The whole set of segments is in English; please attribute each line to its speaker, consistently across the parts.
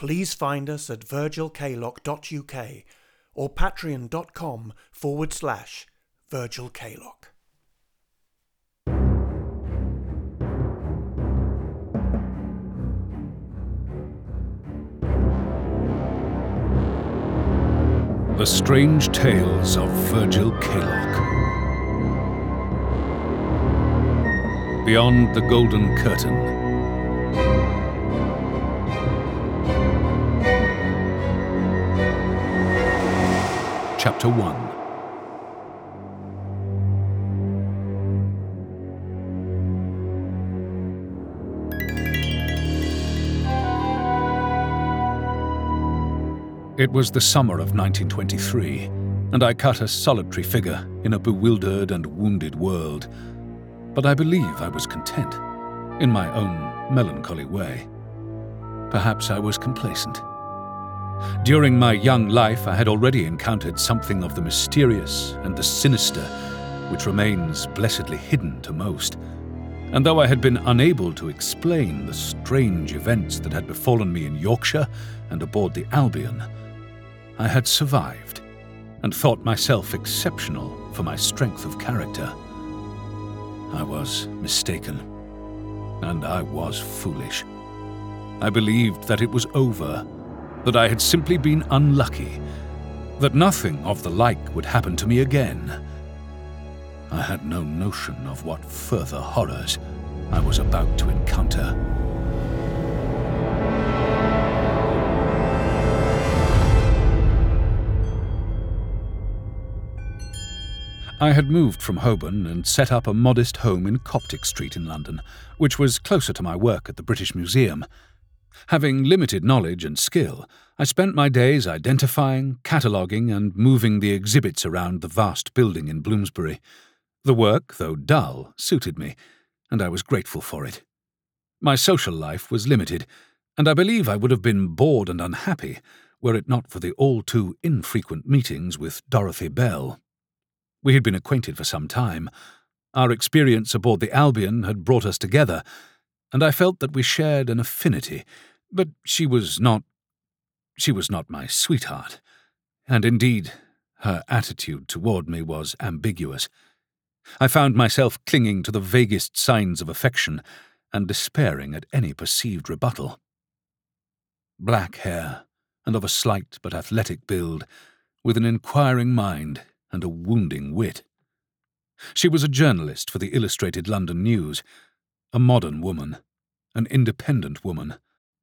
Speaker 1: please find us at virgilkaylock.uk or patreon.com forward slash virgilklock.
Speaker 2: The Strange Tales of Virgil Kaylock. Beyond the Golden Curtain. Chapter 1 It was the summer of 1923, and I cut a solitary figure in a bewildered and wounded world. But I believe I was content, in my own melancholy way. Perhaps I was complacent. During my young life, I had already encountered something of the mysterious and the sinister, which remains blessedly hidden to most. And though I had been unable to explain the strange events that had befallen me in Yorkshire and aboard the Albion, I had survived and thought myself exceptional for my strength of character. I was mistaken, and I was foolish. I believed that it was over, that I had simply been unlucky, that nothing of the like would happen to me again. I had no notion of what further horrors I was about to encounter. I had moved from Holborn and set up a modest home in Coptic Street in London, which was closer to my work at the British Museum. Having limited knowledge and skill, I spent my days identifying, cataloguing, and moving the exhibits around the vast building in Bloomsbury. The work, though dull, suited me, and I was grateful for it. My social life was limited, and I believe I would have been bored and unhappy were it not for the all too infrequent meetings with Dorothy Bell. We had been acquainted for some time. Our experience aboard the Albion had brought us together, and I felt that we shared an affinity, but she was not. she was not my sweetheart, and indeed, her attitude toward me was ambiguous. I found myself clinging to the vaguest signs of affection and despairing at any perceived rebuttal. Black hair, and of a slight but athletic build, with an inquiring mind and a wounding wit. She was a journalist for the Illustrated London News, a modern woman, an independent woman.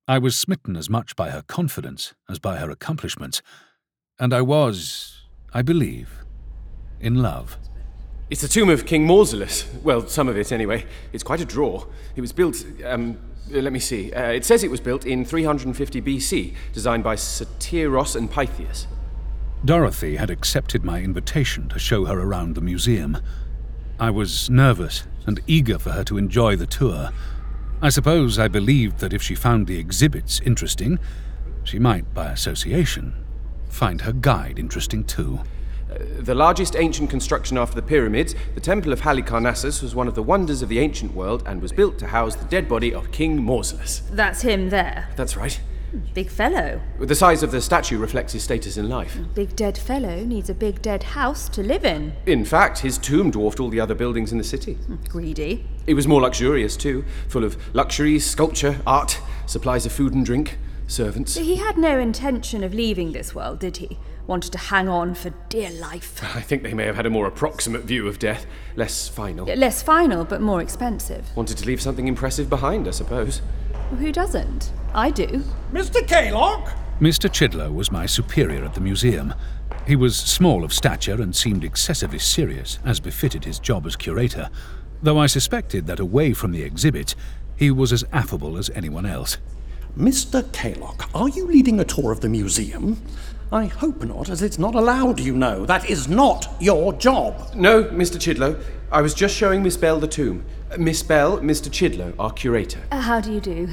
Speaker 2: I was smitten as much by her confidence as by her accomplishments, and I was, I believe, in love.
Speaker 3: It's the tomb of King Mausolus. Well, some of it anyway. It's quite a draw. It was built, um, let me see. Uh, it says it was built in 350 BC, designed by Satyros and Pythias.
Speaker 2: Dorothy had accepted my invitation to show her around the museum. I was nervous and eager for her to enjoy the tour. I suppose I believed that if she found the exhibits interesting, she might, by association, find her guide interesting too.
Speaker 3: Uh, the largest ancient construction after the pyramids, the Temple of Halicarnassus was one of the wonders of the ancient world and was built to house the dead body of King Mausolus.
Speaker 4: That's him there.
Speaker 3: That's right.
Speaker 4: Big fellow.
Speaker 3: The size of the statue reflects his status in life.
Speaker 4: Big dead fellow needs a big dead house to live in.
Speaker 3: In fact, his tomb dwarfed all the other buildings in the city.
Speaker 4: Hmm, greedy.
Speaker 3: It was more luxurious, too, full of luxuries, sculpture, art, supplies of food and drink, servants.
Speaker 4: He had no intention of leaving this world, did he? Wanted to hang on for dear life.
Speaker 3: I think they may have had a more approximate view of death, less final.
Speaker 4: Less final, but more expensive.
Speaker 3: Wanted to leave something impressive behind, I suppose.
Speaker 4: Well, who doesn't? I do.
Speaker 5: Mr. Kaylock?
Speaker 2: Mr. Chidlow was my superior at the museum. He was small of stature and seemed excessively serious, as befitted his job as curator, though I suspected that away from the exhibit, he was as affable as anyone else.
Speaker 5: Mr. Kaylock, are you leading a tour of the museum? I hope not, as it's not allowed, you know. That is not your job.
Speaker 3: No, Mr. Chidlow. I was just showing Miss Bell the tomb. Uh, Miss Bell, Mr. Chidlow, our curator.
Speaker 4: Uh, how do you do?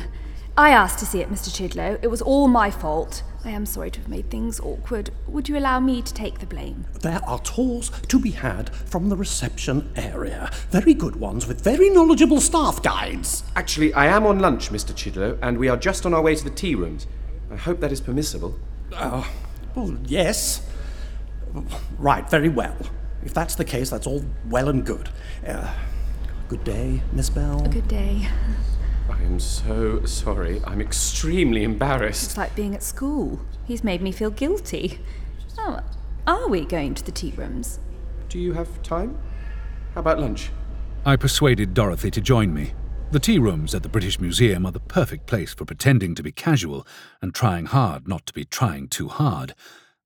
Speaker 4: I asked to see it, Mr. Chidlow. It was all my fault. I am sorry to have made things awkward. Would you allow me to take the blame?
Speaker 5: There are tours to be had from the reception area. Very good ones with very knowledgeable staff guides.
Speaker 3: Actually, I am on lunch, Mr. Chidlow, and we are just on our way to the tea rooms. I hope that is permissible.
Speaker 5: Oh, Well, yes. Right, very well. If that's the case, that's all well and good. Uh, good day, Miss Bell.
Speaker 4: Good day.
Speaker 3: I am so sorry. I'm extremely embarrassed.
Speaker 4: It's like being at school. He's made me feel guilty. Oh, are we going to the tea rooms?
Speaker 3: Do you have time? How about lunch?
Speaker 2: I persuaded Dorothy to join me. The tea rooms at the British Museum are the perfect place for pretending to be casual and trying hard not to be trying too hard.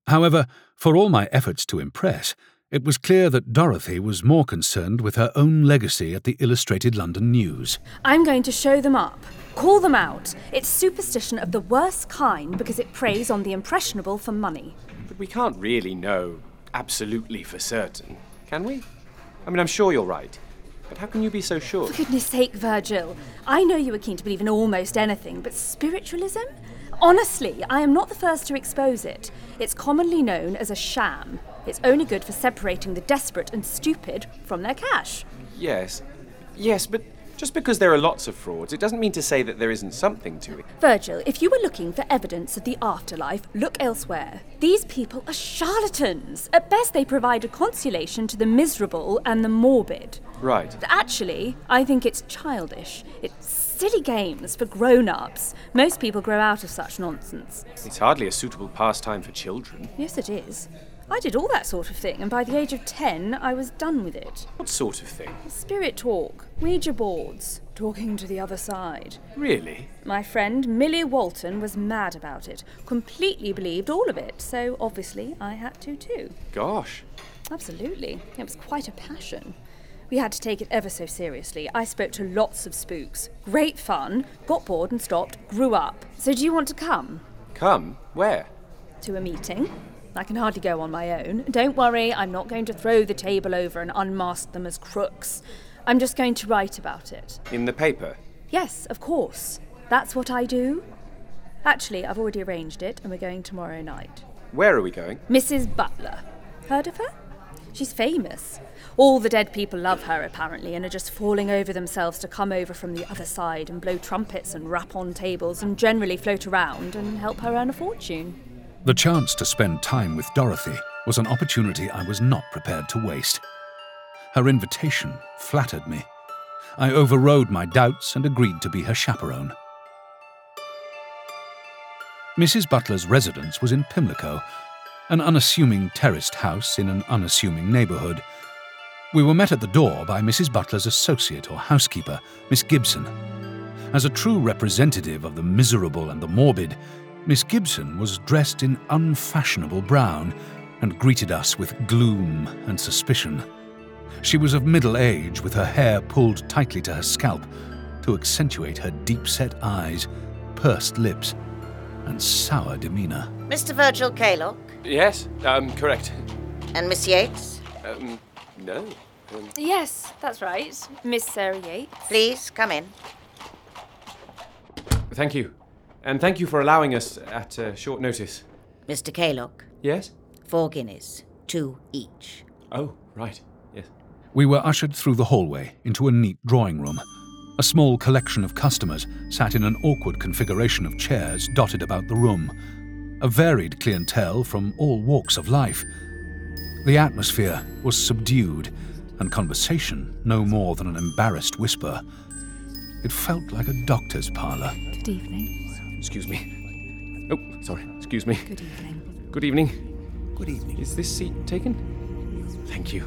Speaker 2: However, for all my efforts to impress, it was clear that Dorothy was more concerned with her own legacy at the Illustrated London News.
Speaker 4: I'm going to show them up. Call them out. It's superstition of the worst kind because it preys on the impressionable for money.
Speaker 3: But we can't really know absolutely for certain, can we? I mean, I'm sure you're right. But how can you be so sure?
Speaker 4: For goodness sake, Virgil. I know you were keen to believe in almost anything, but spiritualism? Honestly, I am not the first to expose it. It's commonly known as a sham. It's only good for separating the desperate and stupid from their cash.
Speaker 3: Yes. Yes, but just because there are lots of frauds, it doesn't mean to say that there isn't something to it.
Speaker 4: Virgil, if you were looking for evidence of the afterlife, look elsewhere. These people are charlatans. At best, they provide a consolation to the miserable and the morbid.
Speaker 3: Right.
Speaker 4: Actually, I think it's childish. It's silly games for grown ups. Most people grow out of such nonsense.
Speaker 3: It's hardly a suitable pastime for children.
Speaker 4: Yes, it is. I did all that sort of thing, and by the age of 10, I was done with it.
Speaker 3: What sort of thing?
Speaker 4: Spirit talk, Ouija boards, talking to the other side.
Speaker 3: Really?
Speaker 4: My friend Millie Walton was mad about it, completely believed all of it, so obviously I had to too.
Speaker 3: Gosh.
Speaker 4: Absolutely. It was quite a passion. We had to take it ever so seriously. I spoke to lots of spooks. Great fun. Got bored and stopped. Grew up. So do you want to come?
Speaker 3: Come? Where?
Speaker 4: To a meeting? I can hardly go on my own. Don't worry, I'm not going to throw the table over and unmask them as crooks. I'm just going to write about it.
Speaker 3: In the paper?
Speaker 4: Yes, of course. That's what I do. Actually, I've already arranged it, and we're going tomorrow night.
Speaker 3: Where are we going?
Speaker 4: Mrs. Butler. Heard of her? She's famous. All the dead people love her, apparently, and are just falling over themselves to come over from the other side and blow trumpets and rap on tables and generally float around and help her earn a fortune.
Speaker 2: The chance to spend time with Dorothy was an opportunity I was not prepared to waste. Her invitation flattered me. I overrode my doubts and agreed to be her chaperone. Mrs. Butler's residence was in Pimlico, an unassuming terraced house in an unassuming neighbourhood. We were met at the door by Mrs. Butler's associate or housekeeper, Miss Gibson. As a true representative of the miserable and the morbid, Miss Gibson was dressed in unfashionable brown and greeted us with gloom and suspicion. She was of middle age, with her hair pulled tightly to her scalp to accentuate her deep set eyes, pursed lips, and sour demeanour.
Speaker 6: Mr. Virgil Kaylock
Speaker 3: Yes, um, correct.
Speaker 6: and Miss Yates,
Speaker 3: Um, no. Um,
Speaker 4: Yes, that's right. Miss Sarah Yates.
Speaker 6: please come in.
Speaker 3: thank you. And thank you for allowing us at uh, short notice.
Speaker 6: Mr. Kaylock,
Speaker 3: Yes?
Speaker 6: four guineas, two each.
Speaker 3: Oh, right. Yes.
Speaker 2: We were ushered through the hallway into a neat drawing room. A small collection of customers sat in an awkward configuration of chairs dotted about the room. A varied clientele from all walks of life. The atmosphere was subdued, and conversation no more than an embarrassed whisper. It felt like a doctor's parlour.
Speaker 4: Good evening.
Speaker 3: Excuse me. Oh, sorry. Excuse me.
Speaker 4: Good evening.
Speaker 3: Good evening. Good evening. Is this seat taken? Thank you.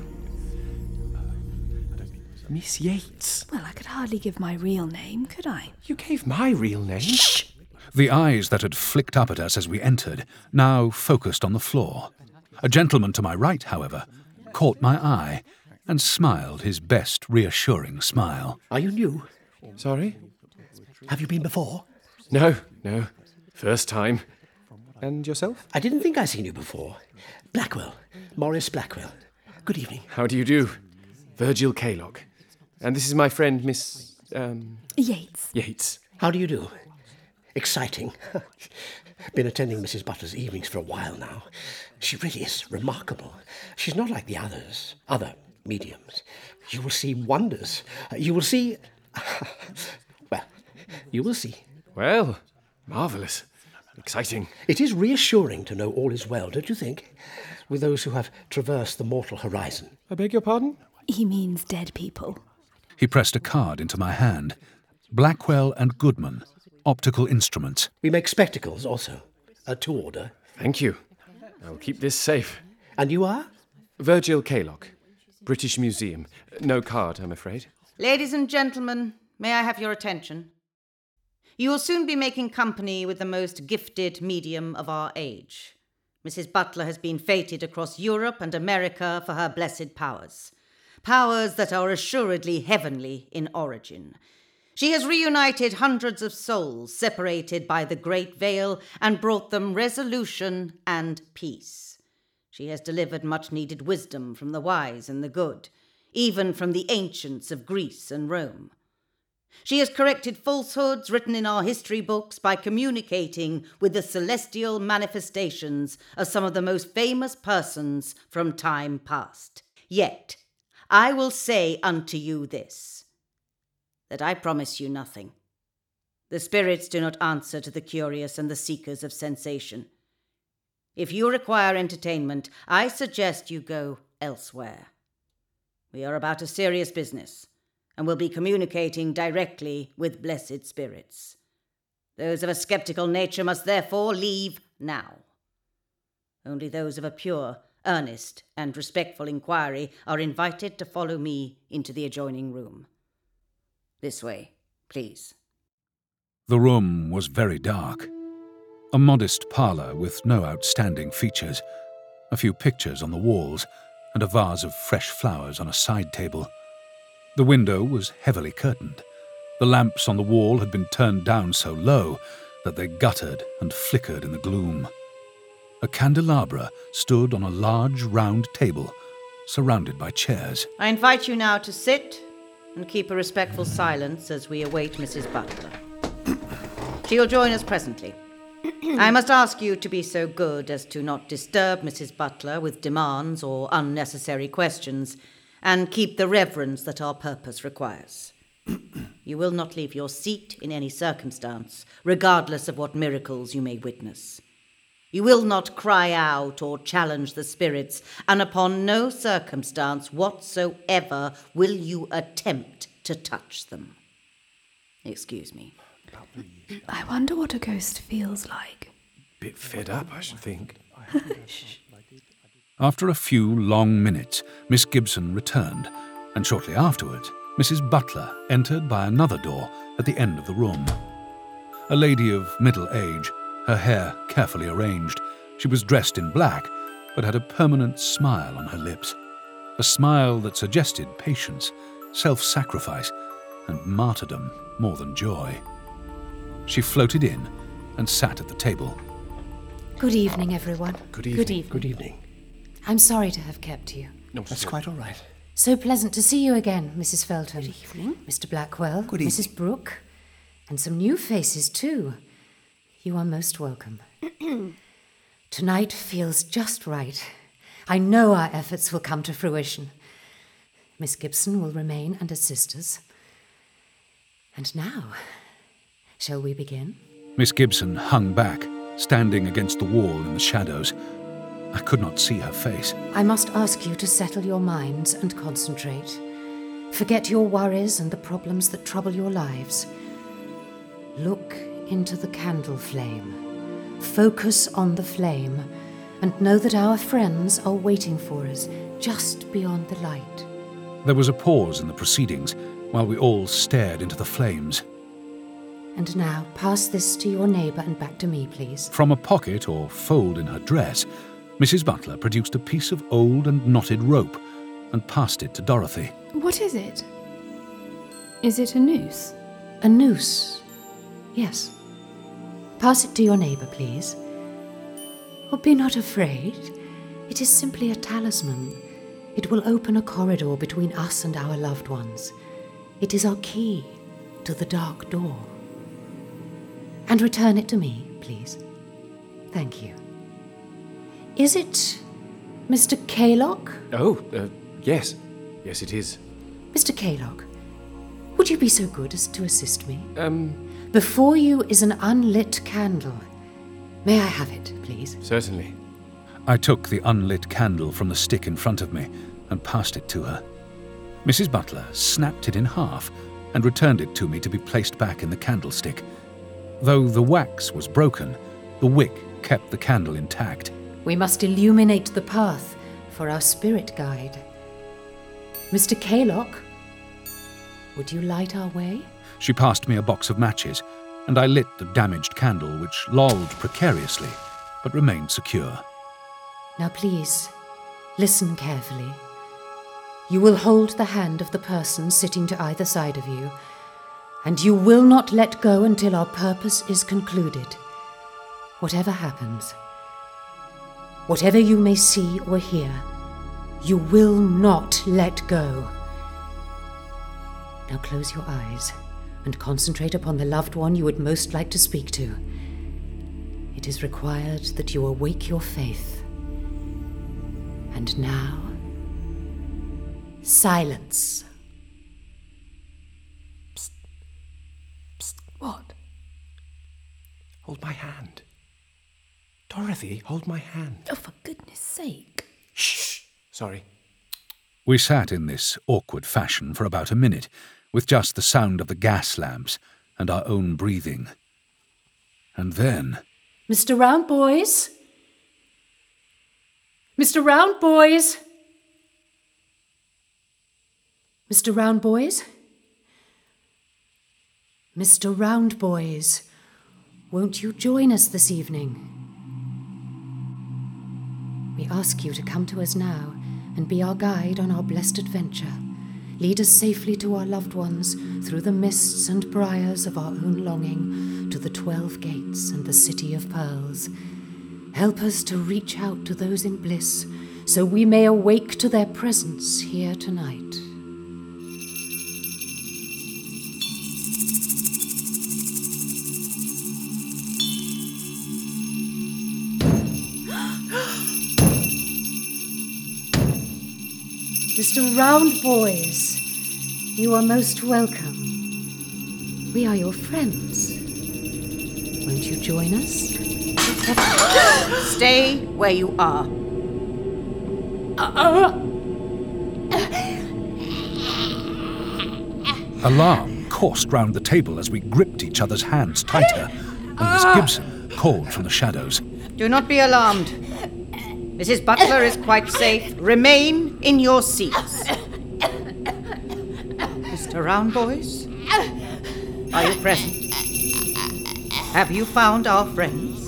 Speaker 3: Miss Yates.
Speaker 4: Well, I could hardly give my real name, could I?
Speaker 3: You gave my real name. Shh!
Speaker 2: The eyes that had flicked up at us as we entered now focused on the floor. A gentleman to my right, however, caught my eye and smiled his best reassuring smile.
Speaker 5: Are you new?
Speaker 3: Sorry?
Speaker 5: Have you been before?
Speaker 3: No, no. First time. And yourself?
Speaker 7: I didn't think I'd seen you before. Blackwell, Morris Blackwell. Good evening.
Speaker 3: How do you do? Virgil Kaylock. And this is my friend, Miss. Um,
Speaker 4: Yates.
Speaker 3: Yates.
Speaker 7: How do you do? Exciting. Been attending Mrs. Butler's evenings for a while now. She really is remarkable. She's not like the others, other mediums. You will see wonders. You will see. well, you will see.
Speaker 3: Well, marvellous. Exciting.
Speaker 7: It is reassuring to know all is well, don't you think? With those who have traversed the mortal horizon.
Speaker 3: I beg your pardon?
Speaker 4: He means dead people.
Speaker 2: He pressed a card into my hand. Blackwell and Goodman, optical instruments.
Speaker 7: We make spectacles also, uh, to order.
Speaker 3: Thank you. I'll keep this safe.
Speaker 7: And you are?
Speaker 3: Virgil Kaylock, British Museum. No card, I'm afraid.
Speaker 6: Ladies and gentlemen, may I have your attention? You will soon be making company with the most gifted medium of our age. Mrs. Butler has been fated across Europe and America for her blessed powers. Powers that are assuredly heavenly in origin. She has reunited hundreds of souls separated by the great veil and brought them resolution and peace. She has delivered much needed wisdom from the wise and the good, even from the ancients of Greece and Rome. She has corrected falsehoods written in our history books by communicating with the celestial manifestations of some of the most famous persons from time past. Yet, I will say unto you this that I promise you nothing. The spirits do not answer to the curious and the seekers of sensation. If you require entertainment, I suggest you go elsewhere. We are about a serious business and will be communicating directly with blessed spirits. Those of a skeptical nature must therefore leave now. Only those of a pure, earnest, and respectful inquiry are invited to follow me into the adjoining room. This way, please.
Speaker 2: The room was very dark. A modest parlour with no outstanding features, a few pictures on the walls, and a vase of fresh flowers on a side table. The window was heavily curtained. The lamps on the wall had been turned down so low that they guttered and flickered in the gloom. A candelabra stood on a large round table, surrounded by chairs.
Speaker 6: I invite you now to sit and keep a respectful silence as we await Mrs. Butler. she will join us presently. I must ask you to be so good as to not disturb Mrs. Butler with demands or unnecessary questions, and keep the reverence that our purpose requires. you will not leave your seat in any circumstance, regardless of what miracles you may witness. You will not cry out or challenge the spirits, and upon no circumstance whatsoever will you attempt to touch them. Excuse me.
Speaker 4: I wonder what a ghost feels like.
Speaker 3: Bit fed up, I should think.
Speaker 2: After a few long minutes, Miss Gibson returned, and shortly afterwards, Mrs. Butler entered by another door at the end of the room. A lady of middle age, her hair carefully arranged. She was dressed in black, but had a permanent smile on her lips. A smile that suggested patience, self sacrifice, and martyrdom more than joy. She floated in and sat at the table.
Speaker 8: Good evening, everyone.
Speaker 3: Good evening.
Speaker 4: Good evening.
Speaker 7: Good evening.
Speaker 8: I'm sorry to have kept you.
Speaker 3: No,
Speaker 7: That's
Speaker 3: sir.
Speaker 7: quite all right.
Speaker 8: So pleasant to see you again, Mrs. Felton. Good evening. Mr. Blackwell.
Speaker 7: Good evening.
Speaker 8: Mrs. Brooke. And some new faces, too. You are most welcome. Tonight feels just right. I know our efforts will come to fruition. Miss Gibson will remain and assist us. And now, shall we begin?
Speaker 2: Miss Gibson hung back, standing against the wall in the shadows. I could not see her face.
Speaker 8: I must ask you to settle your minds and concentrate. Forget your worries and the problems that trouble your lives. Look into the candle flame. Focus on the flame and know that our friends are waiting for us just beyond the light.
Speaker 2: There was a pause in the proceedings while we all stared into the flames.
Speaker 8: And now pass this to your neighbour and back to me, please.
Speaker 2: From a pocket or fold in her dress, Mrs. Butler produced a piece of old and knotted rope and passed it to Dorothy.
Speaker 4: What is it? Is it a noose?
Speaker 8: A noose. Yes. Pass it to your neighbour, please. Oh, be not afraid. It is simply a talisman. It will open a corridor between us and our loved ones. It is our key to the dark door. And return it to me, please. Thank you. Is it Mr. Kaylock?
Speaker 3: Oh, uh, yes. Yes, it is.
Speaker 8: Mr. Kaylock, would you be so good as to assist me?
Speaker 3: Um,
Speaker 8: Before you is an unlit candle. May I have it, please?
Speaker 3: Certainly.
Speaker 2: I took the unlit candle from the stick in front of me and passed it to her. Mrs. Butler snapped it in half and returned it to me to be placed back in the candlestick. Though the wax was broken, the wick kept the candle intact.
Speaker 8: We must illuminate the path for our spirit guide. Mr. Kaylock, would you light our way?
Speaker 2: She passed me a box of matches, and I lit the damaged candle, which lolled precariously, but remained secure.
Speaker 8: Now, please, listen carefully. You will hold the hand of the person sitting to either side of you, and you will not let go until our purpose is concluded. Whatever happens, whatever you may see or hear, you will not let go. Now close your eyes and concentrate upon the loved one you would most like to speak to. It is required that you awake your faith. And now, silence.
Speaker 7: What?
Speaker 3: Hold my hand. Dorothy, hold my hand.
Speaker 9: Oh, for goodness sake.
Speaker 3: Shh. Sorry.
Speaker 2: We sat in this awkward fashion for about a minute, with just the sound of the gas lamps and our own breathing. And then.
Speaker 8: Mr. Roundboys? Mr. Roundboys? Mr. Roundboys? Mr. Roundboys, won't you join us this evening? We ask you to come to us now and be our guide on our blessed adventure. Lead us safely to our loved ones through the mists and briars of our own longing to the twelve gates and the city of pearls. Help us to reach out to those in bliss so we may awake to their presence here tonight. Mr. Roundboys, you are most welcome. We are your friends. Won't you join us?
Speaker 6: Stay where you are.
Speaker 2: Alarm coursed round the table as we gripped each other's hands tighter, and Miss ah. Gibson called from the shadows.
Speaker 6: Do not be alarmed. Mrs. Butler is quite safe. Remain in your seats. Mr. Roundboys, are you present? Have you found our friends?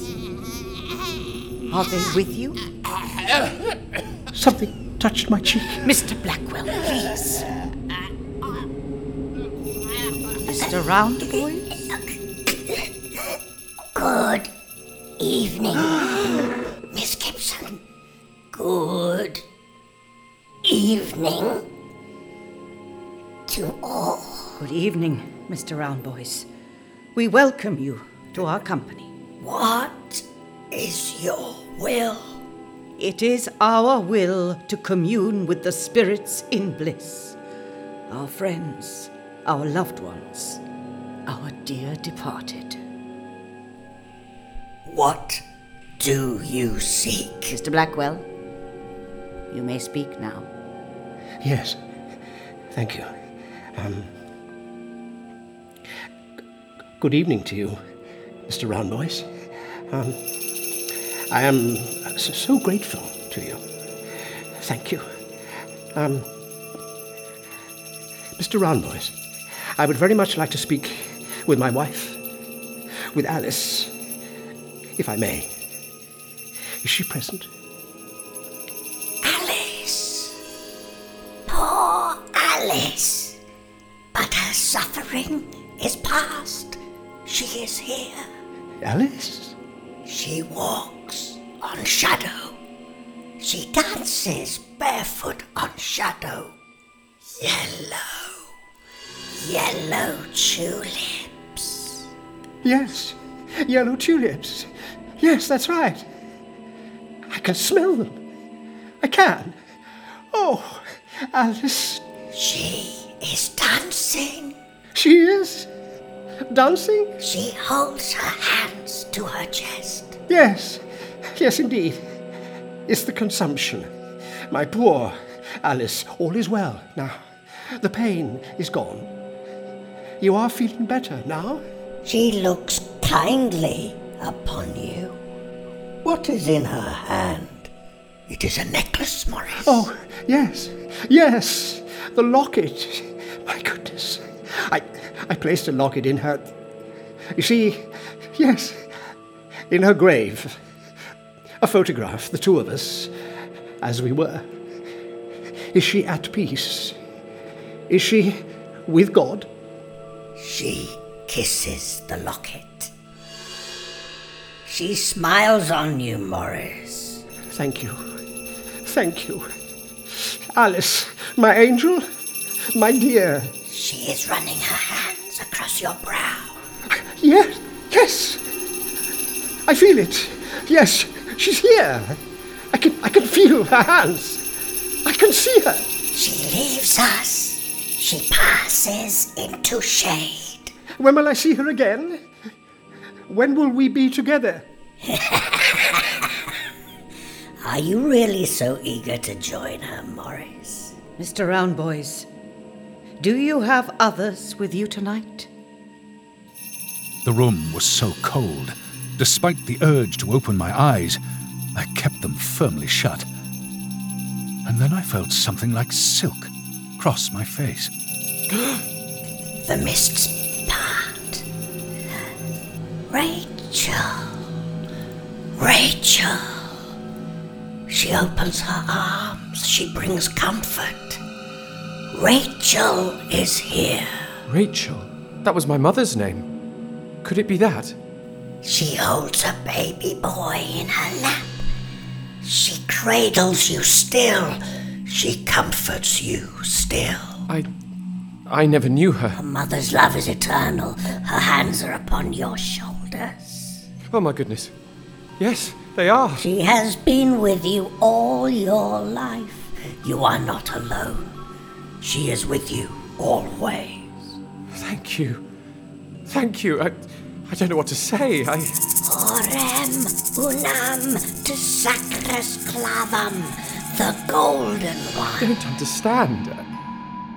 Speaker 6: Are they with you?
Speaker 7: Something touched my cheek.
Speaker 6: Mr. Blackwell, please. Mr. Roundboys?
Speaker 10: Good evening, Miss Gibson. Good evening to all.
Speaker 6: Good evening, Mr. Roundboys. We welcome you to our company.
Speaker 10: What is your will?
Speaker 6: It is our will to commune with the spirits in bliss. Our friends, our loved ones, our dear departed.
Speaker 10: What do you seek?
Speaker 6: Mr. Blackwell, you may speak now.
Speaker 7: Yes. Thank you. Um, good evening to you, Mr. Roundboys. Um, I am so grateful to you. Thank you. Um, Mr. Roundboys, I would very much like to speak with my wife, with Alice, if I may. Is she present?
Speaker 10: Suffering is past. She is here.
Speaker 7: Alice?
Speaker 10: She walks on shadow. She dances barefoot on shadow. Yellow, yellow tulips.
Speaker 7: Yes, yellow tulips. Yes, that's right. I can smell them. I can. Oh, Alice,
Speaker 10: She is dancing.
Speaker 7: She is dancing.
Speaker 10: She holds her hands to her chest.
Speaker 7: Yes, yes, indeed. It's the consumption. My poor Alice, all is well now. The pain is gone. You are feeling better now?
Speaker 10: She looks kindly upon you. What is in her hand? It is a necklace, Morris.
Speaker 7: Oh, yes, yes, the locket. My goodness. I, I placed a locket in her. You see, yes, in her grave. A photograph, the two of us, as we were. Is she at peace? Is she with God?
Speaker 10: She kisses the locket. She smiles on you, Morris.
Speaker 7: Thank you. Thank you. Alice, my angel, my dear.
Speaker 10: She is running her hands across your brow.
Speaker 7: Yes, yes. I feel it. Yes, she's here. I can, I can feel her hands. I can see her.
Speaker 10: She leaves us. She passes into shade.
Speaker 7: When will I see her again? When will we be together?
Speaker 10: Are you really so eager to join her, Morris?
Speaker 6: Mr. Roundboys, do you have others with you tonight?
Speaker 2: The room was so cold. Despite the urge to open my eyes, I kept them firmly shut. And then I felt something like silk cross my face.
Speaker 10: the mists part. Rachel. Rachel. She opens her arms. She brings comfort. Rachel is here.
Speaker 3: Rachel? That was my mother's name. Could it be that?
Speaker 10: She holds a baby boy in her lap. She cradles you still. She comforts you still.
Speaker 3: I. I never knew her.
Speaker 10: Her mother's love is eternal. Her hands are upon your shoulders.
Speaker 3: Oh my goodness. Yes, they are.
Speaker 10: She has been with you all your life. You are not alone. She is with you always.
Speaker 3: Thank you. Thank you. I, I don't know what to say. I.
Speaker 10: Orem unam to sacras clavam, the golden one.
Speaker 3: I don't understand.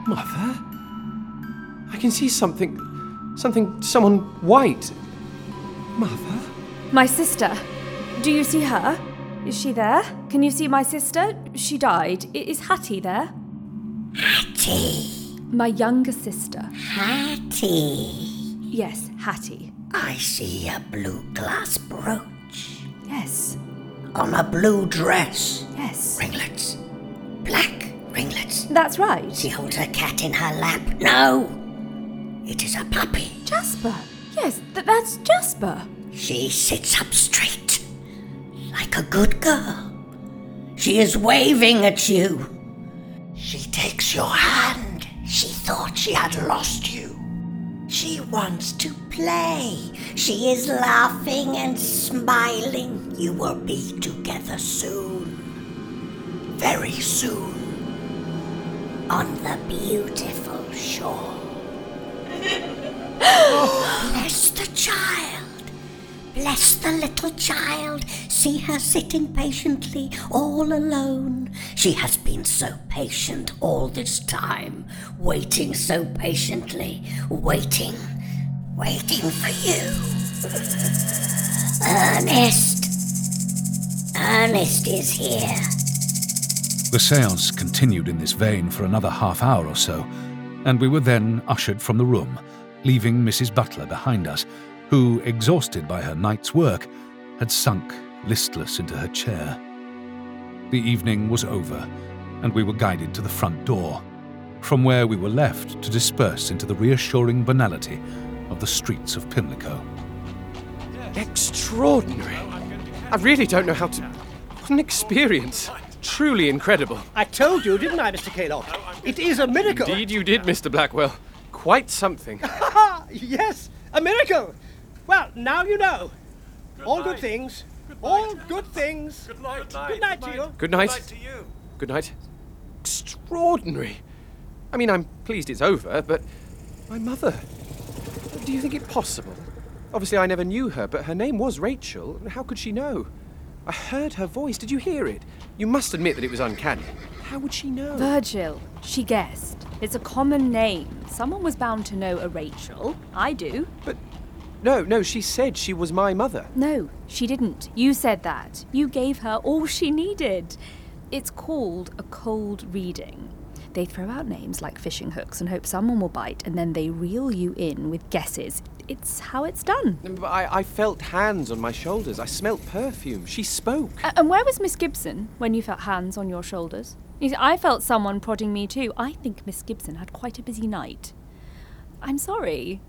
Speaker 3: Mother? I can see something. something. someone white. Mother?
Speaker 4: My sister. Do you see her? Is she there? Can you see my sister? She died. I- Is Hattie there?
Speaker 10: Hattie.
Speaker 4: My younger sister.
Speaker 10: Hattie.
Speaker 4: Yes, Hattie.
Speaker 10: I see a blue glass brooch.
Speaker 4: Yes.
Speaker 10: On a blue dress.
Speaker 4: Yes.
Speaker 10: Ringlets. Black ringlets.
Speaker 4: That's right.
Speaker 10: She holds her cat in her lap. No! It is a puppy.
Speaker 4: Jasper. Yes, th- that's Jasper.
Speaker 10: She sits up straight, like a good girl. She is waving at you. She takes your hand. She thought she had lost you. She wants to play. She is laughing and smiling. You will be together soon. Very soon. On the beautiful shore. Bless the child. Bless the little child. See her sitting patiently, all alone. She has been so patient all this time, waiting so patiently, waiting, waiting for you. Ernest. Ernest is here.
Speaker 2: The seance continued in this vein for another half hour or so, and we were then ushered from the room, leaving Mrs. Butler behind us, who, exhausted by her night's work, had sunk listless into her chair. The evening was over, and we were guided to the front door, from where we were left to disperse into the reassuring banality of the streets of Pimlico.
Speaker 3: Extraordinary. I really don't know how to. What an experience. Truly incredible.
Speaker 7: I told you, didn't I, Mr. Kaylock? It is a miracle.
Speaker 3: Indeed, you did, Mr. Blackwell. Quite something.
Speaker 7: yes, a miracle. Well, now you know. All good things. All good things.
Speaker 1: Good night.
Speaker 7: Good night to you.
Speaker 3: Good night.
Speaker 1: to you.
Speaker 3: Good night. Extraordinary. I mean, I'm pleased it's over, but my mother. Do you think it possible? Obviously, I never knew her, but her name was Rachel. How could she know? I heard her voice. Did you hear it? You must admit that it was uncanny. How would she know?
Speaker 4: Virgil, she guessed. It's a common name. Someone was bound to know a Rachel. I do.
Speaker 3: But no, no, she said she was my mother.
Speaker 4: No, she didn't. You said that. You gave her all she needed. It's called a cold reading. They throw out names like fishing hooks and hope someone will bite, and then they reel you in with guesses. It's how it's done.
Speaker 3: But I, I felt hands on my shoulders. I smelt perfume. She spoke.
Speaker 4: And where was Miss Gibson when you felt hands on your shoulders? You see, I felt someone prodding me too. I think Miss Gibson had quite a busy night. I'm sorry.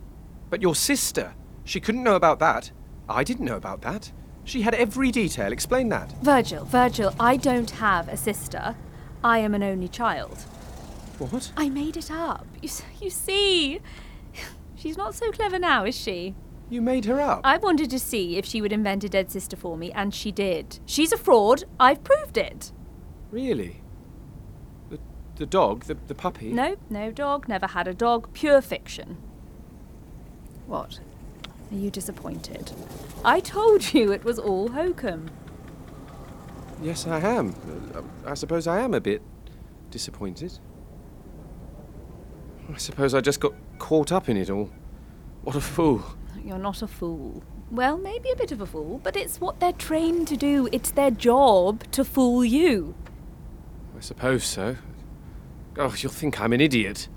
Speaker 3: But your sister, she couldn't know about that. I didn't know about that. She had every detail. Explain that.
Speaker 4: Virgil, Virgil, I don't have a sister. I am an only child.
Speaker 3: What?
Speaker 4: I made it up. You, s- you see, she's not so clever now, is she?
Speaker 3: You made her up.
Speaker 4: I wanted to see if she would invent a dead sister for me, and she did. She's a fraud. I've proved it.
Speaker 3: Really? The, the dog, the, the puppy?
Speaker 4: No, no dog, never had a dog. Pure fiction. What? Are you disappointed? I told you it was all hokum.
Speaker 3: Yes, I am. Uh, I suppose I am a bit disappointed. I suppose I just got caught up in it all. What a fool.
Speaker 4: You're not a fool. Well, maybe a bit of a fool, but it's what they're trained to do. It's their job to fool you.
Speaker 3: I suppose so. Oh, you'll think I'm an idiot.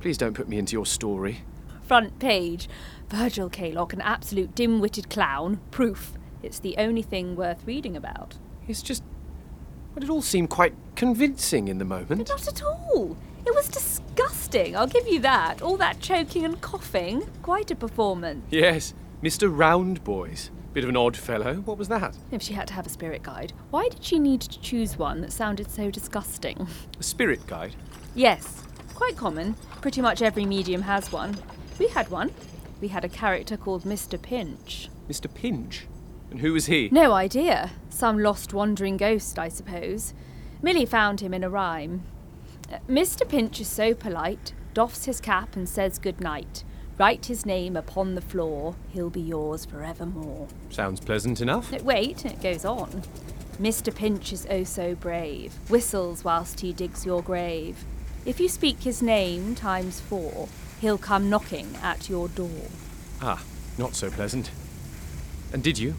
Speaker 3: Please don't put me into your story.
Speaker 4: Front page. Virgil Kaylock, an absolute dim witted clown. Proof. It's the only thing worth reading about.
Speaker 3: It's just. Well, it all seemed quite convincing in the moment.
Speaker 4: Not at all. It was disgusting, I'll give you that. All that choking and coughing. Quite a performance.
Speaker 3: Yes, Mr. Roundboys. Bit of an odd fellow. What was that?
Speaker 4: If she had to have a spirit guide, why did she need to choose one that sounded so disgusting?
Speaker 3: A spirit guide?
Speaker 4: Yes, quite common. Pretty much every medium has one. We had one. We had a character called Mr. Pinch.
Speaker 3: Mr. Pinch? And who was he?
Speaker 4: No idea. Some lost wandering ghost, I suppose. Millie found him in a rhyme. Uh, Mr. Pinch is so polite, doffs his cap and says good night. Write his name upon the floor, he'll be yours forevermore.
Speaker 3: Sounds pleasant enough.
Speaker 4: No, wait, it goes on. Mr. Pinch is oh so brave, whistles whilst he digs your grave. If you speak his name times four, he'll come knocking at your door.
Speaker 3: Ah, not so pleasant. And did you?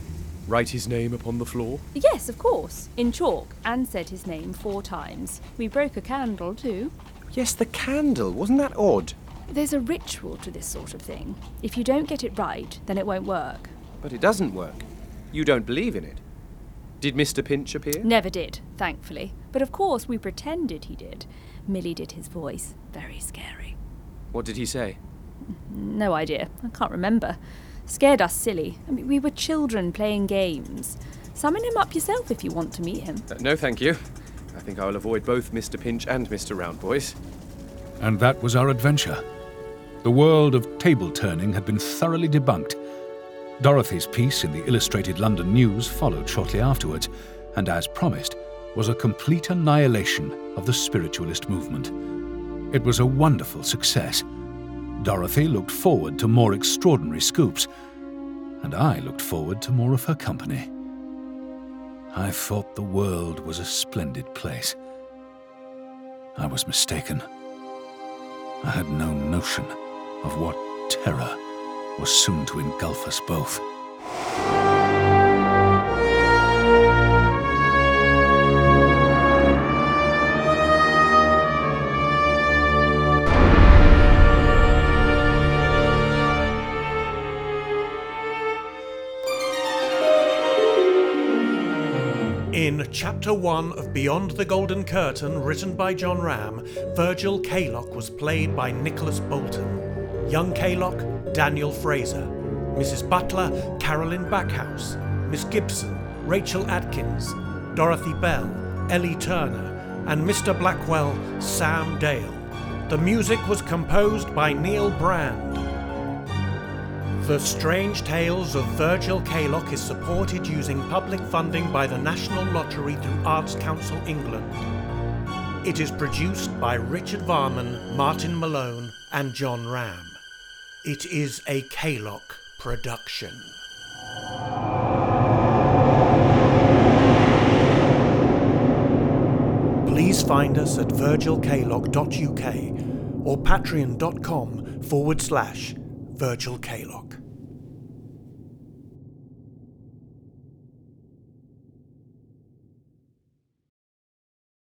Speaker 3: Write his name upon the floor?
Speaker 4: Yes, of course, in chalk, and said his name four times. We broke a candle, too.
Speaker 3: Yes, the candle. Wasn't that odd?
Speaker 4: There's a ritual to this sort of thing. If you don't get it right, then it won't work.
Speaker 3: But it doesn't work. You don't believe in it. Did Mr. Pinch appear?
Speaker 4: Never did, thankfully. But of course, we pretended he did. Millie did his voice. Very scary.
Speaker 3: What did he say?
Speaker 4: No idea. I can't remember. Scared us silly. I mean, we were children playing games. Summon him up yourself if you want to meet him.
Speaker 3: Uh, no, thank you. I think I will avoid both Mr. Pinch and Mr. Roundboys.
Speaker 2: And that was our adventure. The world of table turning had been thoroughly debunked. Dorothy's piece in the Illustrated London News followed shortly afterwards, and as promised, was a complete annihilation of the spiritualist movement. It was a wonderful success. Dorothy looked forward to more extraordinary scoops, and I looked forward to more of her company. I thought the world was a splendid place. I was mistaken. I had no notion of what terror was soon to engulf us both.
Speaker 1: In Chapter 1 of Beyond the Golden Curtain, written by John Ram, Virgil Kaylock was played by Nicholas Bolton. Young Kaylock, Daniel Fraser. Mrs. Butler, Carolyn Backhouse. Miss Gibson, Rachel Atkins. Dorothy Bell, Ellie Turner. And Mr. Blackwell, Sam Dale. The music was composed by Neil Brand. The Strange Tales of Virgil Kaylock is supported using public funding by the National Lottery through Arts Council England. It is produced by Richard Varman, Martin Malone, and John Ram. It is a Kaylock production. Please find us at virgilkaylock.uk or patreon.com forward slash Virgil Kaylock.